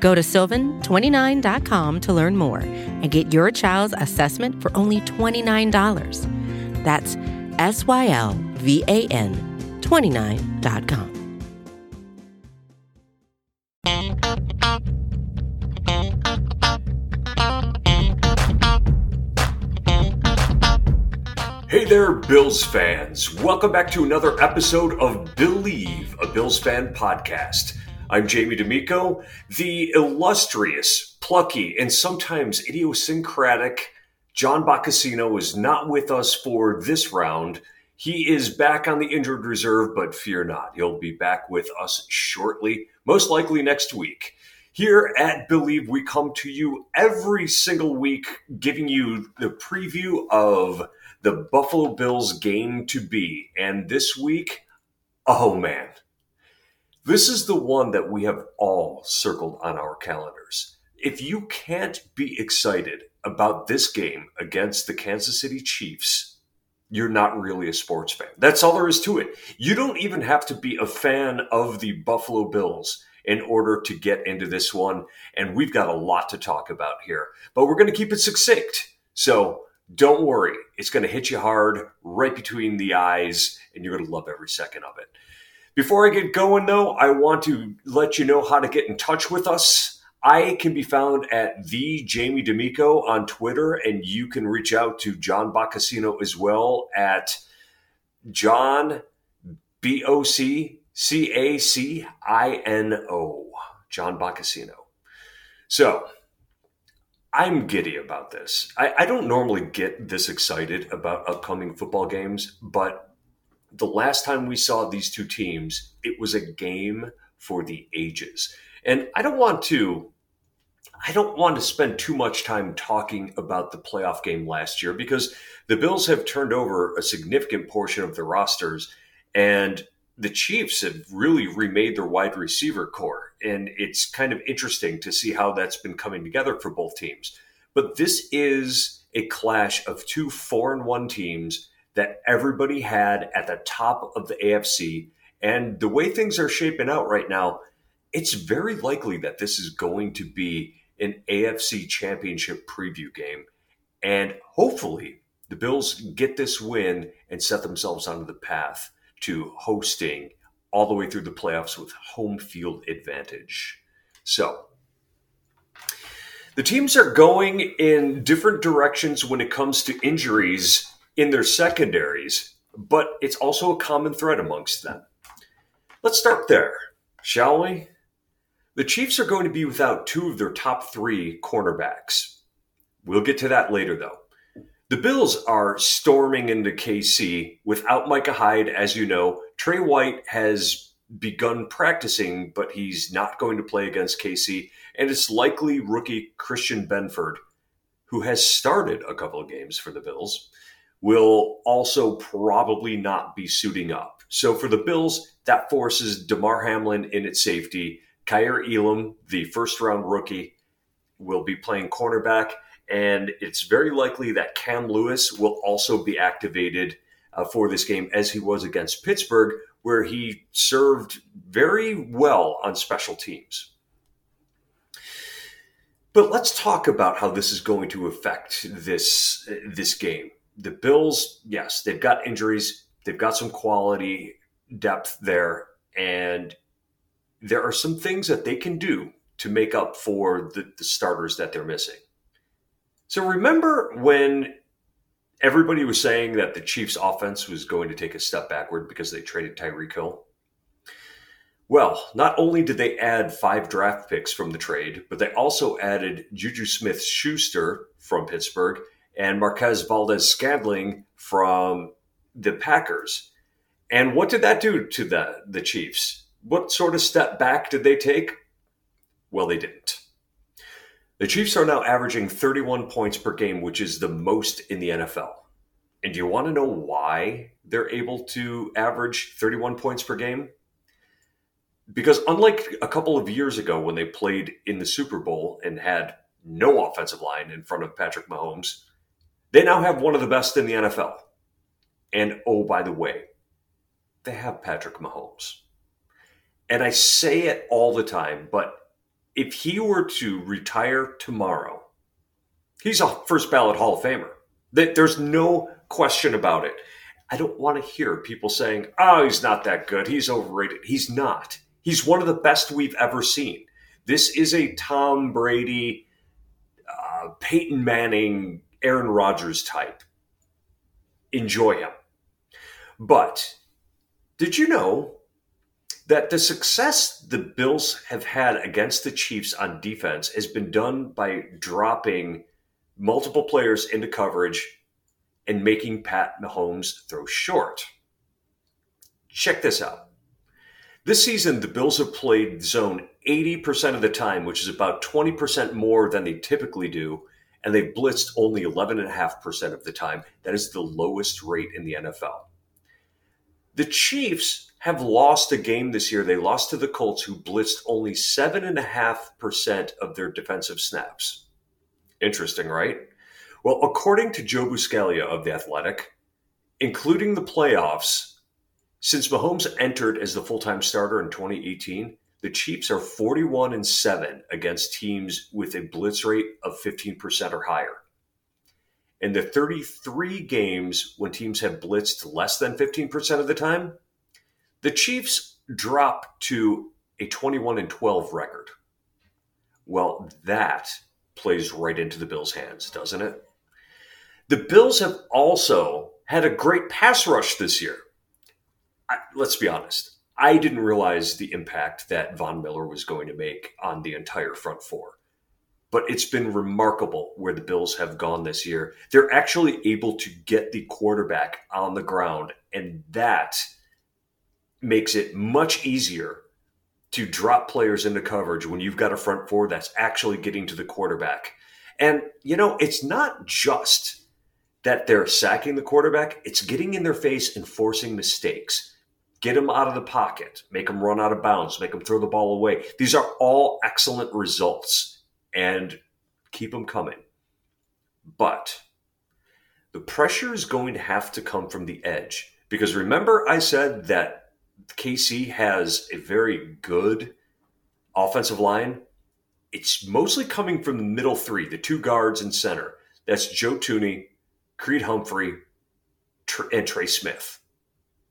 Go to sylvan29.com to learn more and get your child's assessment for only $29. That's S Y L V A N 29.com. Hey there, Bills fans. Welcome back to another episode of Believe, a Bills fan podcast. I'm Jamie D'Amico, the illustrious, plucky, and sometimes idiosyncratic John Boccacino is not with us for this round. He is back on the injured reserve, but fear not. He'll be back with us shortly, most likely next week. Here at Believe, we come to you every single week, giving you the preview of the Buffalo Bills game to be. And this week, oh man, this is the one that we have all circled on our calendars. If you can't be excited about this game against the Kansas City Chiefs, you're not really a sports fan. That's all there is to it. You don't even have to be a fan of the Buffalo Bills in order to get into this one. And we've got a lot to talk about here, but we're going to keep it succinct. So don't worry, it's going to hit you hard right between the eyes, and you're going to love every second of it. Before I get going, though, I want to let you know how to get in touch with us. I can be found at the Jamie D'Amico on Twitter, and you can reach out to John Boccacino as well at John B O C C A C I N O, John Boccacino. So I'm giddy about this. I, I don't normally get this excited about upcoming football games, but the last time we saw these two teams, it was a game for the ages. And I don't want to I don't want to spend too much time talking about the playoff game last year because the Bills have turned over a significant portion of their rosters and the Chiefs have really remade their wide receiver corps. And it's kind of interesting to see how that's been coming together for both teams. But this is a clash of two four and one teams that everybody had at the top of the AFC. And the way things are shaping out right now, it's very likely that this is going to be an AFC championship preview game. And hopefully, the Bills get this win and set themselves onto the path to hosting all the way through the playoffs with home field advantage. So, the teams are going in different directions when it comes to injuries in their secondaries, but it's also a common thread amongst them. Let's start there, shall we? The Chiefs are going to be without two of their top three cornerbacks. We'll get to that later, though. The Bills are storming into KC without Micah Hyde, as you know. Trey White has begun practicing, but he's not going to play against KC, and it's likely rookie Christian Benford, who has started a couple of games for the Bills, will also probably not be suiting up. So for the Bills, that forces Damar Hamlin in at safety. Kaiir Elam, the first round rookie, will be playing cornerback. And it's very likely that Cam Lewis will also be activated uh, for this game, as he was against Pittsburgh, where he served very well on special teams. But let's talk about how this is going to affect this this game the Bills, yes, they've got injuries, they've got some quality depth there, and there are some things that they can do to make up for the, the starters that they're missing. So remember when everybody was saying that the Chiefs' offense was going to take a step backward because they traded Tyreek Hill? Well, not only did they add five draft picks from the trade, but they also added Juju Smith Schuster from Pittsburgh and Marquez Valdes Scantling from the Packers. And what did that do to the, the Chiefs? What sort of step back did they take? Well, they didn't. The Chiefs are now averaging 31 points per game, which is the most in the NFL. And do you want to know why they're able to average 31 points per game? Because unlike a couple of years ago when they played in the Super Bowl and had no offensive line in front of Patrick Mahomes, they now have one of the best in the NFL. And oh, by the way, they have Patrick Mahomes. And I say it all the time, but if he were to retire tomorrow, he's a first ballot Hall of Famer. There's no question about it. I don't want to hear people saying, oh, he's not that good. He's overrated. He's not. He's one of the best we've ever seen. This is a Tom Brady, uh, Peyton Manning, Aaron Rodgers type. Enjoy him. But did you know that the success the Bills have had against the Chiefs on defense has been done by dropping multiple players into coverage and making Pat Mahomes throw short? Check this out. This season, the Bills have played zone 80% of the time, which is about 20% more than they typically do, and they've blitzed only 11.5% of the time. That is the lowest rate in the NFL. The Chiefs have lost a game this year. They lost to the Colts, who blitzed only 7.5% of their defensive snaps. Interesting, right? Well, according to Joe Buscaglia of The Athletic, including the playoffs, since Mahomes entered as the full time starter in 2018, the Chiefs are 41 and 7 against teams with a blitz rate of 15% or higher. In the 33 games when teams have blitzed less than 15% of the time, the Chiefs drop to a 21 and 12 record. Well, that plays right into the Bills' hands, doesn't it? The Bills have also had a great pass rush this year. I, let's be honest. I didn't realize the impact that Von Miller was going to make on the entire front four. But it's been remarkable where the Bills have gone this year. They're actually able to get the quarterback on the ground, and that makes it much easier to drop players into coverage when you've got a front four that's actually getting to the quarterback. And, you know, it's not just that they're sacking the quarterback, it's getting in their face and forcing mistakes. Get them out of the pocket, make them run out of bounds, make them throw the ball away. These are all excellent results and keep them coming. But the pressure is going to have to come from the edge because remember, I said that KC has a very good offensive line. It's mostly coming from the middle three, the two guards and center. That's Joe Thuney, Creed Humphrey, and Trey Smith.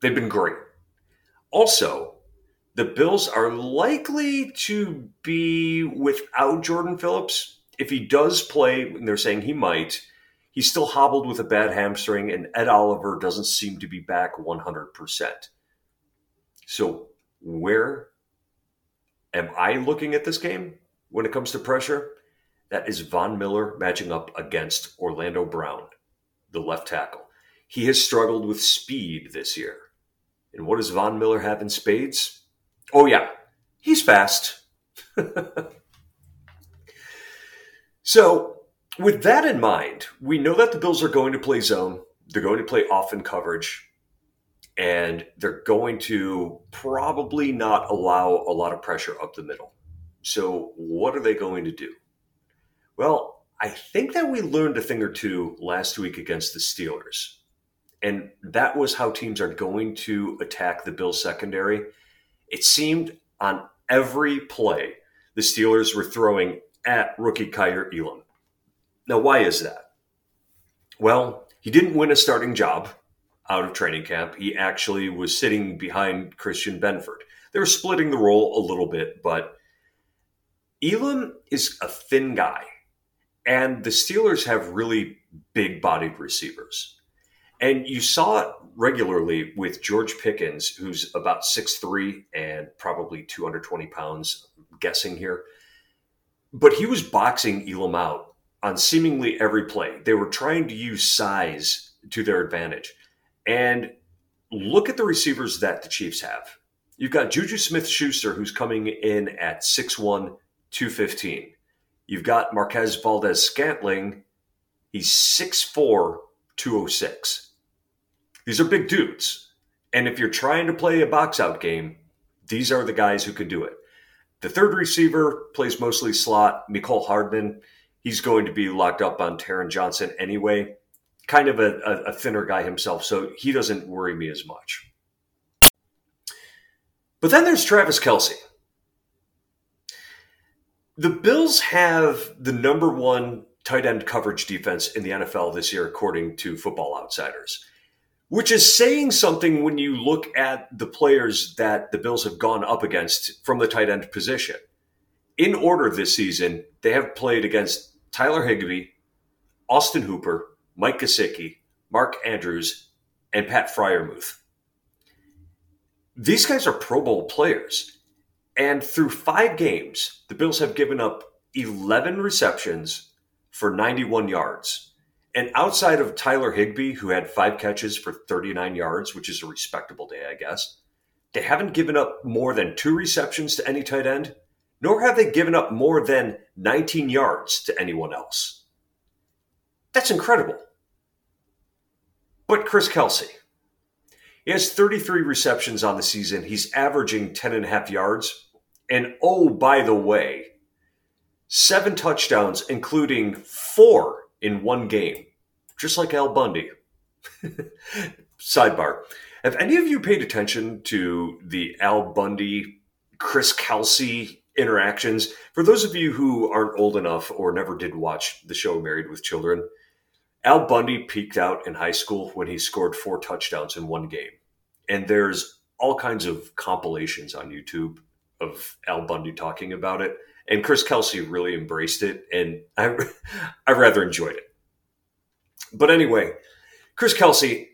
They've been great. Also, the Bills are likely to be without Jordan Phillips. If he does play, and they're saying he might, he's still hobbled with a bad hamstring, and Ed Oliver doesn't seem to be back 100%. So, where am I looking at this game when it comes to pressure? That is Von Miller matching up against Orlando Brown the left tackle. He has struggled with speed this year. And what does Von Miller have in spades? Oh, yeah, he's fast. so, with that in mind, we know that the Bills are going to play zone, they're going to play off in coverage, and they're going to probably not allow a lot of pressure up the middle. So, what are they going to do? Well, I think that we learned a thing or two last week against the Steelers. And that was how teams are going to attack the Bills secondary. It seemed on every play the Steelers were throwing at rookie Kaiir Elam. Now, why is that? Well, he didn't win a starting job out of training camp. He actually was sitting behind Christian Benford. They were splitting the role a little bit, but Elam is a thin guy. And the Steelers have really big bodied receivers. And you saw it regularly with George Pickens, who's about 6'3 and probably 220 pounds, guessing here. But he was boxing Elam out on seemingly every play. They were trying to use size to their advantage. And look at the receivers that the Chiefs have. You've got Juju Smith Schuster, who's coming in at 6'1, 215. you've got Marquez Valdes Scantling. He's 6'4, 206. These are big dudes. And if you're trying to play a box out game, these are the guys who can do it. The third receiver plays mostly slot. Mecole Hardman, he's going to be locked up on Taron Johnson anyway. Kind of a, a, a thinner guy himself, so he doesn't worry me as much. But then there's Travis Kelce. The Bills have the number one tight end coverage defense in the NFL this year, according to Football Outsiders, which is saying something when you look at the players that the Bills have gone up against from the tight end position. In order this season, they have played against Tyler Higbee, Austin Hooper, Mike Gesicki, Mark Andrews, and Pat Freiermuth. These guys are Pro Bowl players. And through five games, the Bills have given up 11 receptions for 91 yards. And outside of Tyler Higbee, who had five catches for 39 yards, which is a respectable day, I guess, they haven't given up more than two receptions to any tight end, nor have they given up more than 19 yards to anyone else. That's incredible. But Chris Kelce, he has 33 receptions on the season. He's averaging 10 and a half yards. And oh, by the way, seven touchdowns, including four in one game, just like Al Bundy. Sidebar. Have any of you paid attention to the Al Bundy, Chris Kelce interactions? For those of you who aren't old enough or never did watch the show Married with Children, Al Bundy peaked out in high school when he scored four touchdowns in one game. And there's all kinds of compilations on YouTube of Al Bundy talking about it. And Chris Kelce really embraced it. And I, I rather enjoyed it. But anyway, Chris Kelce,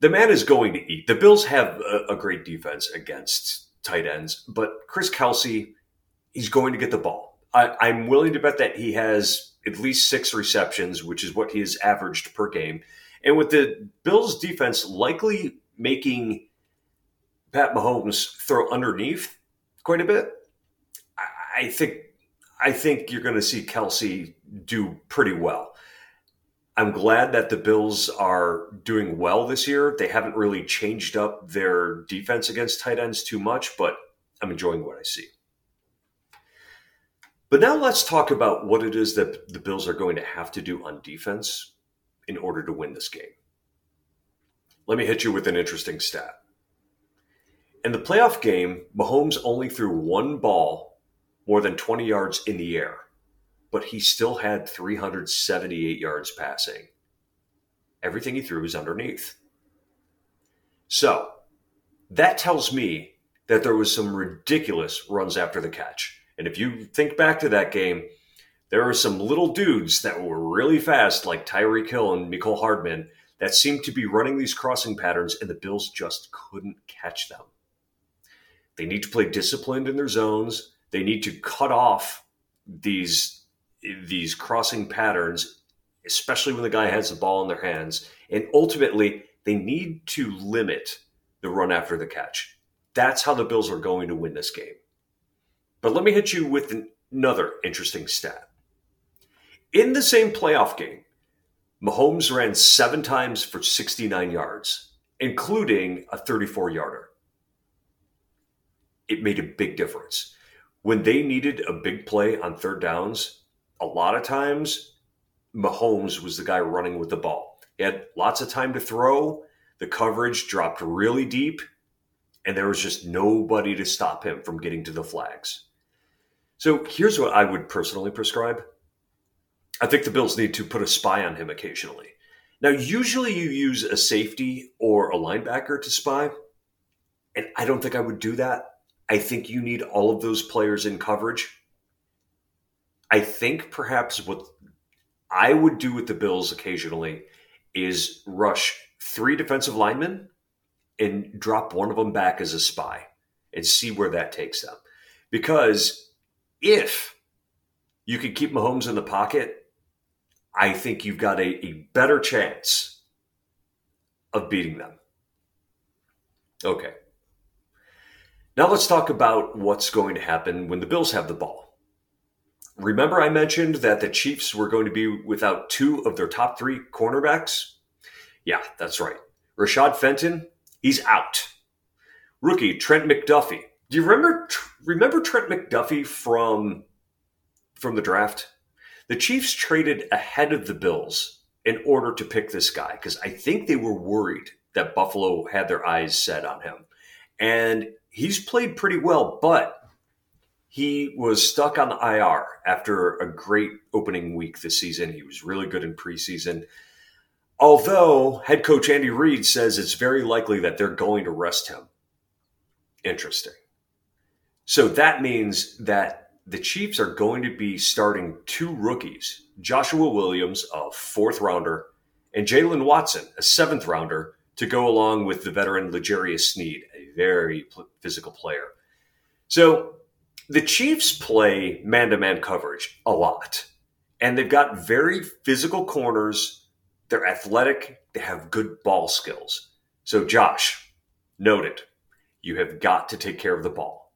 the man is going to eat. The Bills have a, a great defense against tight ends, but Chris Kelce, he's going to get the ball. I, I'm willing to bet that he has at least six receptions, which is what he has averaged per game. And with the Bills defense likely making Pat Mahomes throw underneath quite a bit, I think I think you're going to see Kelce do pretty well. I'm glad that the Bills are doing well this year. They haven't really changed up their defense against tight ends too much, but I'm enjoying what I see. But now let's talk about what it is that the Bills are going to have to do on defense in order to win this game. Let me hit you with an interesting stat. In the playoff game, Mahomes only threw one ball more than 20 yards in the air, but he still had 378 yards passing. Everything he threw was underneath. So, that tells me that there was some ridiculous runs after the catch. And if you think back to that game, there were some little dudes that were really fast, like Tyreek Hill and Mecole Hardman, that seemed to be running these crossing patterns, and the Bills just couldn't catch them. They need to play disciplined in their zones. They need to cut off these these crossing patterns, especially when the guy has the ball in their hands. And ultimately, they need to limit the run after the catch. That's how the Bills are going to win this game. But let me hit you with another interesting stat. In the same playoff game, Mahomes ran seven times for 69 yards, including a 34 yarder. It made a big difference. When they needed a big play on third downs, a lot of times Mahomes was the guy running with the ball. He had lots of time to throw. The coverage dropped really deep, and there was just nobody to stop him from getting to the flags. So here's what I would personally prescribe. I think the Bills need to put a spy on him occasionally. Now, usually you use a safety or a linebacker to spy, and I don't think I would do that. I think you need all of those players in coverage. I think perhaps what I would do with the Bills occasionally is rush three defensive linemen and drop one of them back as a spy and see where that takes them. Because if you can keep Mahomes in the pocket, I think you've got a, a better chance of beating them. Okay. Now let's talk about what's going to happen when the Bills have the ball. remember I mentioned that the Chiefs were going to be without two of their top three cornerbacks? Yeah, that's right. Rashad Fenton, he's out. Rookie Trent McDuffie. Do you remember remember Trent McDuffie from from the draft? The Chiefs traded ahead of the Bills in order to pick this guy because I think they were worried that Buffalo had their eyes set on him. And he's played pretty well, but he was stuck on the IR after a great opening week this season. He was really good in preseason. Although head coach Andy Reid says it's very likely that they're going to rest him. Interesting. So that means that the Chiefs are going to be starting two rookies Joshua Williams, a fourth rounder, and Jaylen Watson, a seventh rounder, to go along with the veteran L'Jarius Sneed, very physical player. So the Chiefs play man to man coverage a lot, and they've got very physical corners. They're athletic, they have good ball skills. So, Josh, noted, you have got to take care of the ball.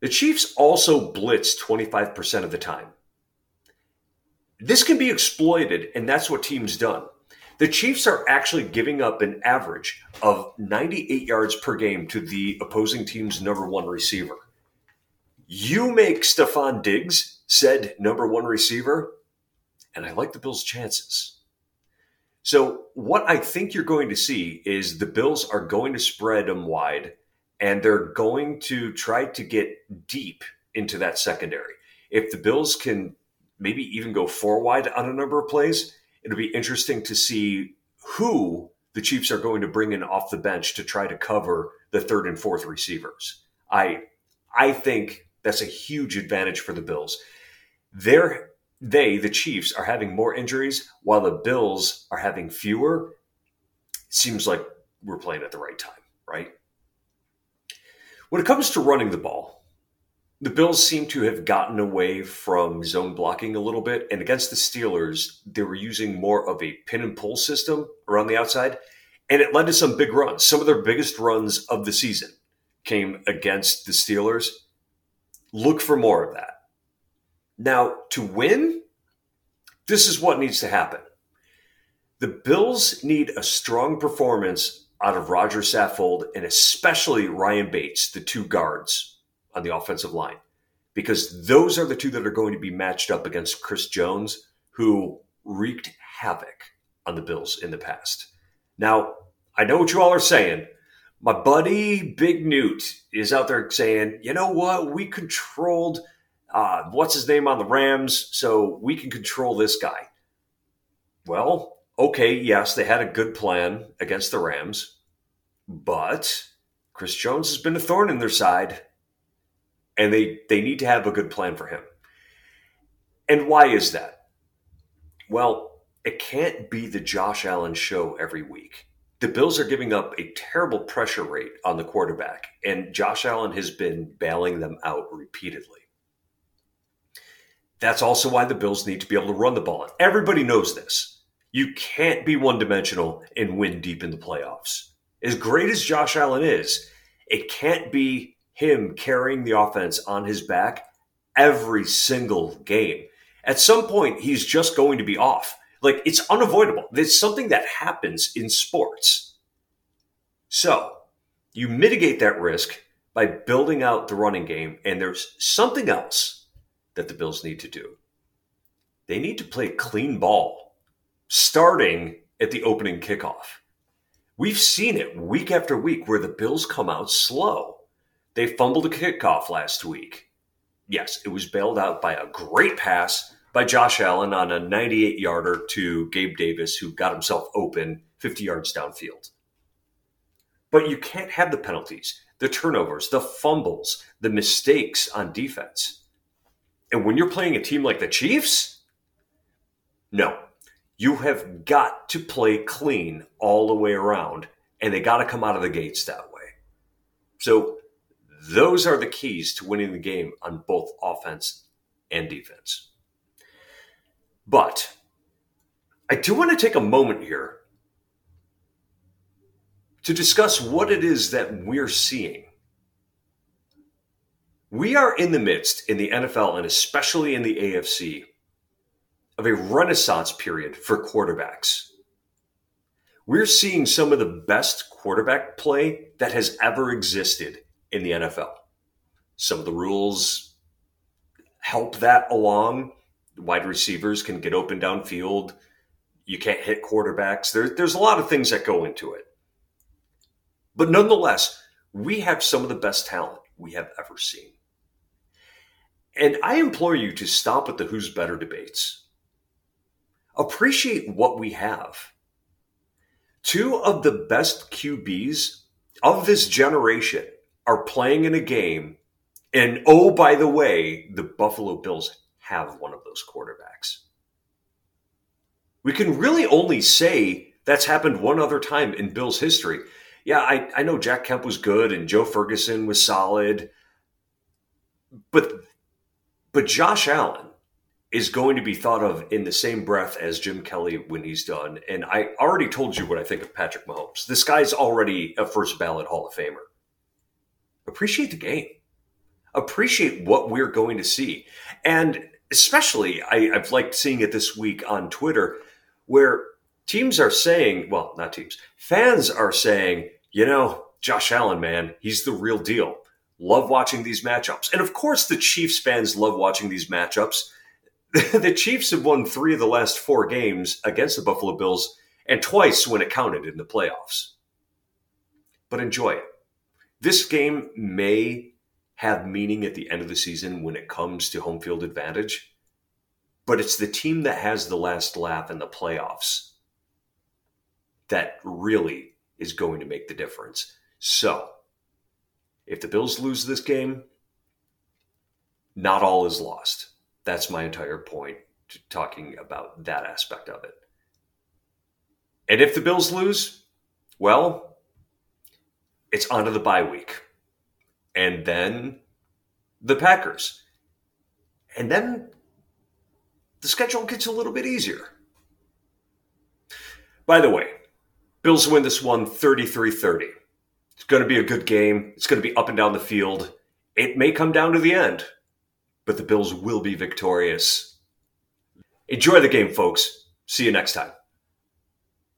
The Chiefs also blitz 25% of the time. This can be exploited, and that's what teams done. The Chiefs are actually giving up an average of 98 yards per game to the opposing team's number one receiver. You make Stefon Diggs said number one receiver, and I like the Bills' chances. So, what I think you're going to see is the Bills are going to spread them wide, and they're going to try to get deep into that secondary. If the Bills can maybe even go four wide on a number of plays, it'll be interesting to see who the Chiefs are going to bring in off the bench to try to cover the third and fourth receivers. I I think that's a huge advantage for the Bills. They're they, the Chiefs, are having more injuries while the Bills are having fewer. Seems like we're playing at the right time, right? When it comes to running the ball, the Bills seem to have gotten away from zone blocking a little bit. And against the Steelers, they were using more of a pin and pull system around the outside. And it led to some big runs. Some of their biggest runs of the season came against the Steelers. Look for more of that. Now, to win, this is what needs to happen. The Bills need a strong performance out of Roger Saffold and especially Ryan Bates, the two guards on the offensive line because those are the two that are going to be matched up against Chris Jones, who wreaked havoc on the Bills in the past. Now, I know what you all are saying. My buddy Big Newt is out there saying, you know what? We controlled uh, what's his name on the Rams, so we can control this guy. Well, okay, yes, they had a good plan against the Rams, but Chris Jones has been a thorn in their side and they they need to have a good plan for him. And why is that? Well, it can't be the Josh Allen show every week. The Bills are giving up a terrible pressure rate on the quarterback, and Josh Allen has been bailing them out repeatedly. That's also why the Bills need to be able to run the ball. Everybody knows this. You can't be one dimensional and win deep in the playoffs. As great as Josh Allen is, it can't be him carrying the offense on his back every single game. At some point, he's just going to be off. Like it's unavoidable. It's something that happens in sports. So you mitigate that risk by building out the running game. And there's something else that the Bills need to do. They need to play clean ball starting at the opening kickoff. We've seen it week after week where the Bills come out slow they fumbled a kickoff last week. Yes, it was bailed out by a great pass by Josh Allen on a 98 yarder to Gabe Davis, who got himself open 50 yards downfield. But you can't have the penalties, the turnovers, the fumbles, the mistakes on defense. And when you're playing a team like the Chiefs, no, you have got to play clean all the way around, and they got to come out of the gates that way. So those are the keys to winning the game on both offense and defense. But I do want to take a moment here to discuss what it is that we're seeing We are in the midst in the NFL and especially in the AFC of a renaissance period for quarterbacks. We're seeing some of the best quarterback play that has ever existed in the NFL. Some of the rules help that along. Wide receivers can get open downfield. You can't hit quarterbacks. There, there's a lot of things that go into it. But nonetheless, we have some of the best talent we have ever seen. And I implore you to stop with the who's better debates. Appreciate what we have. Two of the best QBs of this generation are playing in a game. And oh, by the way, the Buffalo Bills have one of those quarterbacks. We can really only say that's happened one other time in Bills history. Yeah, I, I know Jack Kemp was good and Joe Ferguson was solid, but but Josh Allen is going to be thought of in the same breath as Jim Kelly when he's done. And I already told you what I think of Patrick Mahomes. This guy's already a first ballot Hall of Famer. Appreciate the game. Appreciate what we're going to see. And especially, I, I've liked seeing it this week on Twitter where teams are saying, well, not teams, fans are saying, you know, Josh Allen, man, he's the real deal love watching these matchups. And of course, the Chiefs fans love watching these matchups. the Chiefs have won three of the last four games against the Buffalo Bills and twice when it counted in the playoffs. But enjoy it. This game may have meaning at the end of the season when it comes to home field advantage, but it's the team that has the last laugh in the playoffs that really is going to make the difference. So, if the Bills lose this game, not all is lost. That's my entire point talking about that aspect of it. And if the Bills lose, well, it's onto the bye week. And then the Packers. And then the schedule gets a little bit easier. By the way, Bills win this one 33 30. It's going to be a good game. It's going to be up and down the field. It may come down to the end, but the Bills will be victorious. Enjoy the game, folks. See you next time.